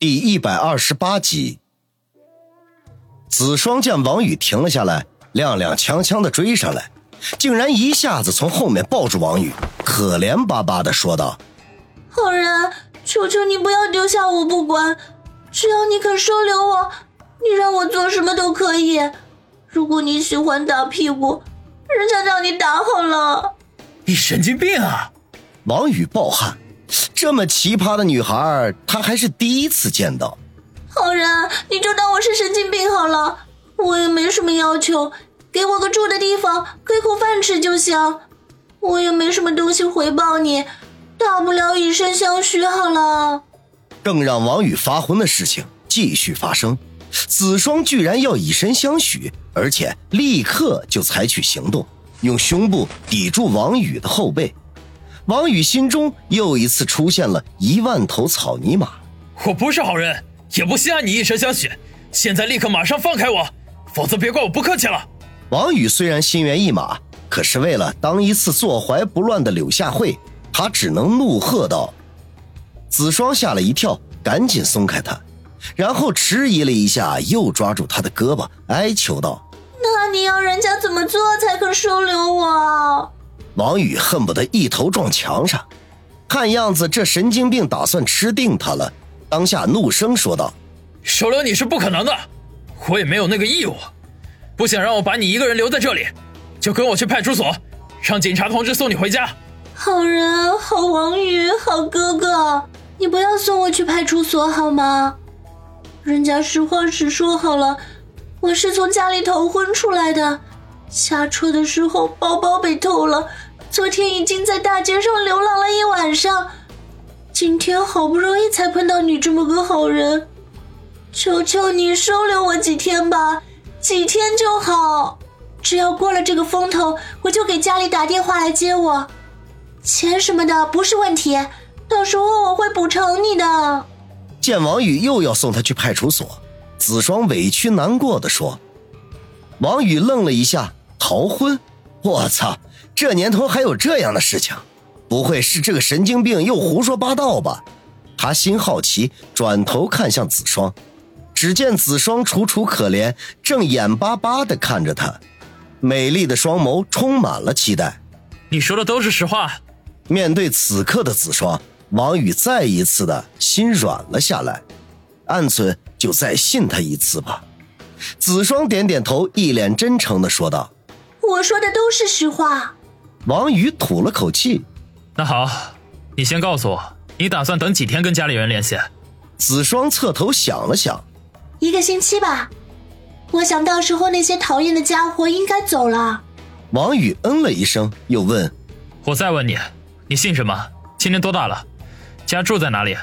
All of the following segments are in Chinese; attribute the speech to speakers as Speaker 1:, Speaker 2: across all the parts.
Speaker 1: 第一百二十八集，子双见王宇停了下来，踉踉跄跄的追上来，竟然一下子从后面抱住王宇，可怜巴巴的说道：“
Speaker 2: 好人，求求你不要丢下我不管，只要你肯收留我，你让我做什么都可以。如果你喜欢打屁股，人家让你打好了。”
Speaker 3: 你神经病啊！
Speaker 1: 王宇暴汗。这么奇葩的女孩，他还是第一次见到。
Speaker 2: 浩然，你就当我是神经病好了。我也没什么要求，给我个住的地方，给口饭吃就行。我也没什么东西回报你，大不了以身相许好了。
Speaker 1: 更让王宇发昏的事情继续发生，子双居然要以身相许，而且立刻就采取行动，用胸部抵住王宇的后背。王宇心中又一次出现了一万头草泥马。
Speaker 3: 我不是好人，也不稀罕你一身相许。现在立刻马上放开我，否则别怪我不客气了。
Speaker 1: 王宇虽然心猿意马，可是为了当一次坐怀不乱的柳下惠，他只能怒喝道：“子双吓了一跳，赶紧松开他，然后迟疑了一下，又抓住他的胳膊，哀求道：‘
Speaker 2: 那你要人家怎么做才肯收留我？’”
Speaker 1: 王宇恨不得一头撞墙上，看样子这神经病打算吃定他了。当下怒声说道：“
Speaker 3: 收留你是不可能的，我也没有那个义务。不想让我把你一个人留在这里，就跟我去派出所，让警察同志送你回家。”
Speaker 2: 好人，好王宇，好哥哥，你不要送我去派出所好吗？人家实话实说好了，我是从家里逃婚出来的，下车的时候包包被偷了。昨天已经在大街上流浪了一晚上，今天好不容易才碰到你这么个好人，求求你收留我几天吧，几天就好。只要过了这个风头，我就给家里打电话来接我。钱什么的不是问题，到时候我会补偿你的。
Speaker 1: 见王宇又要送他去派出所，子双委屈难过的说：“王宇愣了一下，逃婚？我操！”这年头还有这样的事情，不会是这个神经病又胡说八道吧？他心好奇，转头看向子双，只见子双楚楚可怜，正眼巴巴地看着他，美丽的双眸充满了期待。
Speaker 3: 你说的都是实话。
Speaker 1: 面对此刻的子双，王宇再一次的心软了下来，暗存就再信他一次吧。子双点点头，一脸真诚地说道：“
Speaker 2: 我说的都是实话。”
Speaker 1: 王宇吐了口气，
Speaker 3: 那好，你先告诉我，你打算等几天跟家里人联系？
Speaker 1: 子双侧头想了想，
Speaker 2: 一个星期吧。我想到时候那些讨厌的家伙应该走了。
Speaker 1: 王宇嗯了一声，又问：“
Speaker 3: 我再问你，你姓什么？今年多大了？家住在哪里？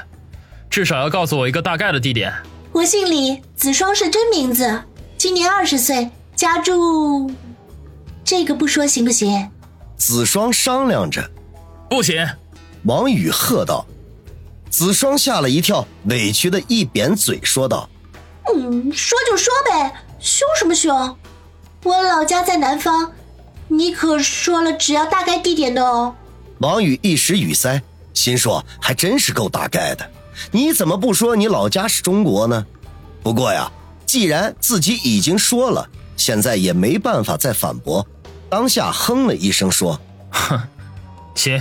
Speaker 3: 至少要告诉我一个大概的地点。”
Speaker 2: 我姓李，子双是真名字，今年二十岁，家住……这个不说行不行？
Speaker 1: 子双商量着，
Speaker 3: 不行！
Speaker 1: 王宇喝道。子双吓了一跳，委屈的一扁嘴说道：“
Speaker 2: 嗯，说就说呗，凶什么凶？我老家在南方，你可说了只要大概地点的哦。”
Speaker 1: 王宇一时语塞，心说还真是够大概的。你怎么不说你老家是中国呢？不过呀，既然自己已经说了，现在也没办法再反驳。当下哼了一声，说：“
Speaker 3: 哼，行，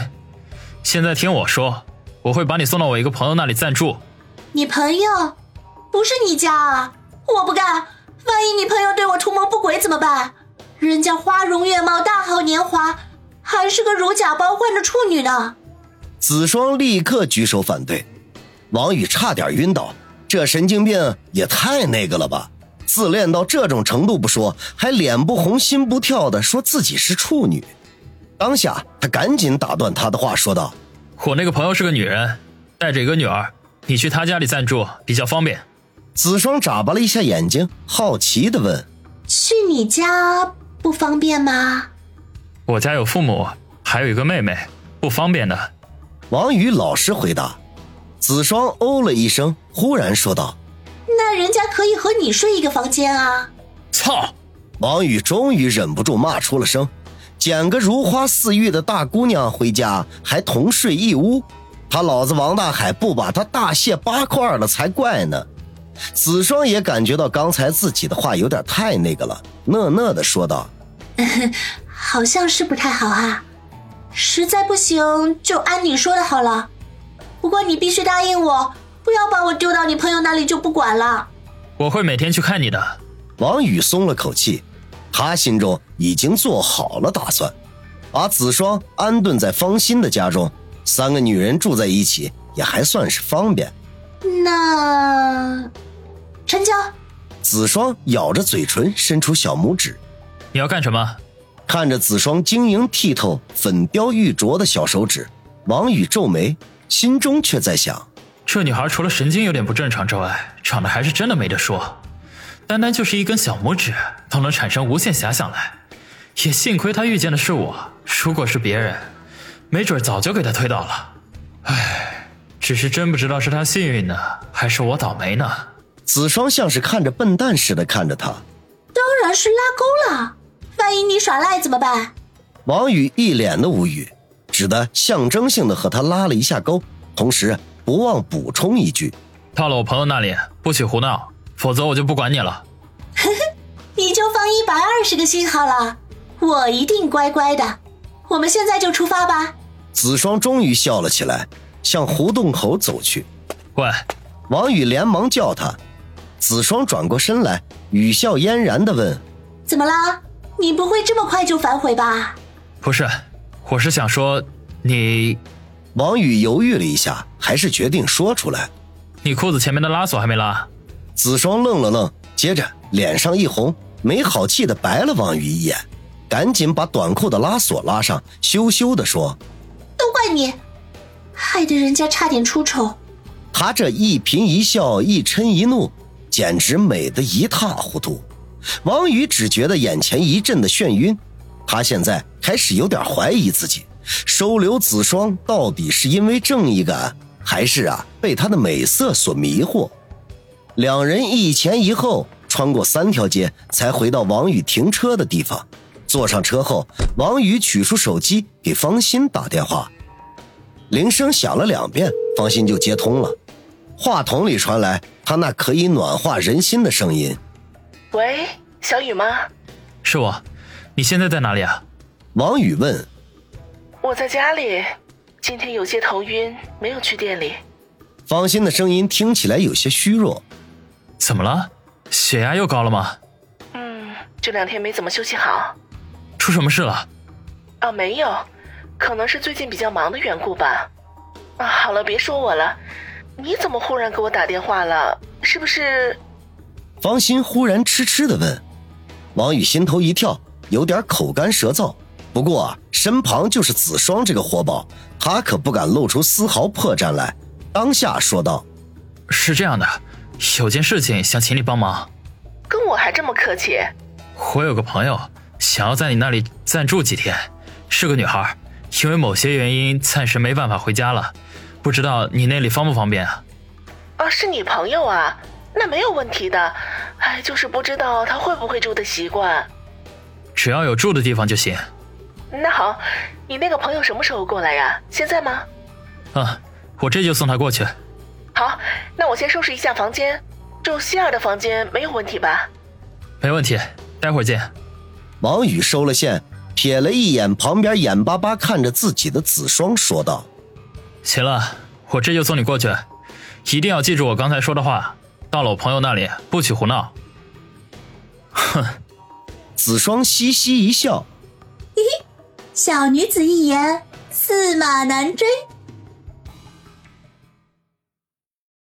Speaker 3: 现在听我说，我会把你送到我一个朋友那里暂住。
Speaker 2: 你朋友，不是你家啊？我不干！万一你朋友对我图谋不轨怎么办？人家花容月貌，大好年华，还是个如假包换的处女呢。”
Speaker 1: 子双立刻举手反对，王宇差点晕倒，这神经病也太那个了吧！自恋到这种程度不说，还脸不红心不跳的说自己是处女。当下他赶紧打断他的话，说道：“
Speaker 3: 我那个朋友是个女人，带着一个女儿，你去她家里暂住比较方便。”
Speaker 1: 子双眨巴了一下眼睛，好奇的问：“
Speaker 2: 去你家不方便吗？”“
Speaker 3: 我家有父母，还有一个妹妹，不方便的。”
Speaker 1: 王宇老实回答。子双哦了一声，忽然说道。
Speaker 2: 那人家可以和你睡一个房间啊！
Speaker 3: 操！
Speaker 1: 王宇终于忍不住骂出了声：“捡个如花似玉的大姑娘回家，还同睡一屋，他老子王大海不把他大卸八块了才怪呢。子双也感觉到刚才自己的话有点太那个了，讷讷的说道：“
Speaker 2: 好像是不太好啊，实在不行就按你说的好了。不过你必须答应我，不要把我丢到你朋友那里就不管了。
Speaker 3: 我会每天去看你的。”
Speaker 1: 王宇松了口气，他心中已经做好了打算，把子双安顿在方心的家中，三个女人住在一起也还算是方便。
Speaker 2: 那。成交。
Speaker 1: 子双咬着嘴唇，伸出小拇指。
Speaker 3: 你要干什么？
Speaker 1: 看着子双晶莹剔透、粉雕玉琢的小手指，王宇皱眉，心中却在想：
Speaker 3: 这女孩除了神经有点不正常之外，长得还是真的没得说。单单就是一根小拇指，都能产生无限遐想来。也幸亏她遇见的是我，如果是别人，没准早就给她推倒了。唉，只是真不知道是她幸运呢，还是我倒霉呢？
Speaker 1: 子双像是看着笨蛋似的看着他，
Speaker 2: 当然是拉钩了。万一你耍赖怎么办？
Speaker 1: 王宇一脸的无语，只得象征性的和他拉了一下钩，同时不忘补充一句：“
Speaker 3: 到了我朋友那里，不许胡闹，否则我就不管你了。”
Speaker 2: 你就放一百二十个心好了，我一定乖乖的。我们现在就出发吧。
Speaker 1: 子双终于笑了起来，向胡同口走去。
Speaker 3: 喂，
Speaker 1: 王宇连忙叫他。子双转过身来，语笑嫣然的问：“
Speaker 2: 怎么了？你不会这么快就反悔吧？”“
Speaker 3: 不是，我是想说，你……”
Speaker 1: 王宇犹豫了一下，还是决定说出来：“
Speaker 3: 你裤子前面的拉锁还没拉。”
Speaker 1: 子双愣了愣，接着脸上一红，没好气的白了王宇一眼，赶紧把短裤的拉锁拉上，羞羞的说：“
Speaker 2: 都怪你，害得人家差点出丑。”
Speaker 1: 他这一颦一笑，一嗔一怒。简直美得一塌糊涂，王宇只觉得眼前一阵的眩晕，他现在开始有点怀疑自己，收留子双到底是因为正义感，还是啊被他的美色所迷惑？两人一前一后穿过三条街，才回到王宇停车的地方。坐上车后，王宇取出手机给方心打电话，铃声响了两遍，方心就接通了，话筒里传来。他那可以暖化人心的声音。
Speaker 4: 喂，小雨吗？
Speaker 3: 是我。你现在在哪里啊？
Speaker 1: 王宇问。
Speaker 4: 我在家里，今天有些头晕，没有去店里。
Speaker 1: 方心的声音听起来有些虚弱。
Speaker 3: 怎么了？血压又高了吗？
Speaker 4: 嗯，这两天没怎么休息好。
Speaker 3: 出什么事了？
Speaker 4: 啊，没有，可能是最近比较忙的缘故吧。啊，好了，别说我了。你怎么忽然给我打电话了？是不是？
Speaker 1: 方心忽然痴痴的问，王宇心头一跳，有点口干舌燥。不过身旁就是子双这个活宝，他可不敢露出丝毫破绽来。当下说道：“
Speaker 3: 是这样的，有件事情想请你帮忙。”
Speaker 4: 跟我还这么客气？
Speaker 3: 我有个朋友想要在你那里暂住几天，是个女孩，因为某些原因暂时没办法回家了。不知道你那里方不方便啊？
Speaker 4: 哦，是你朋友啊，那没有问题的。哎，就是不知道他会不会住的习惯。
Speaker 3: 只要有住的地方就行。
Speaker 4: 那好，你那个朋友什么时候过来呀？现在吗？
Speaker 3: 啊，我这就送他过去。
Speaker 4: 好，那我先收拾一下房间，住希尔的房间没有问题吧？
Speaker 3: 没问题，待会儿见。
Speaker 1: 王宇收了线，瞥了一眼旁边眼巴巴看着自己的子双，说道。
Speaker 3: 行了，我这就送你过去，一定要记住我刚才说的话。到了我朋友那里，不许胡闹。
Speaker 1: 哼，子双嘻嘻一笑，
Speaker 2: 小女子一言，驷马难追。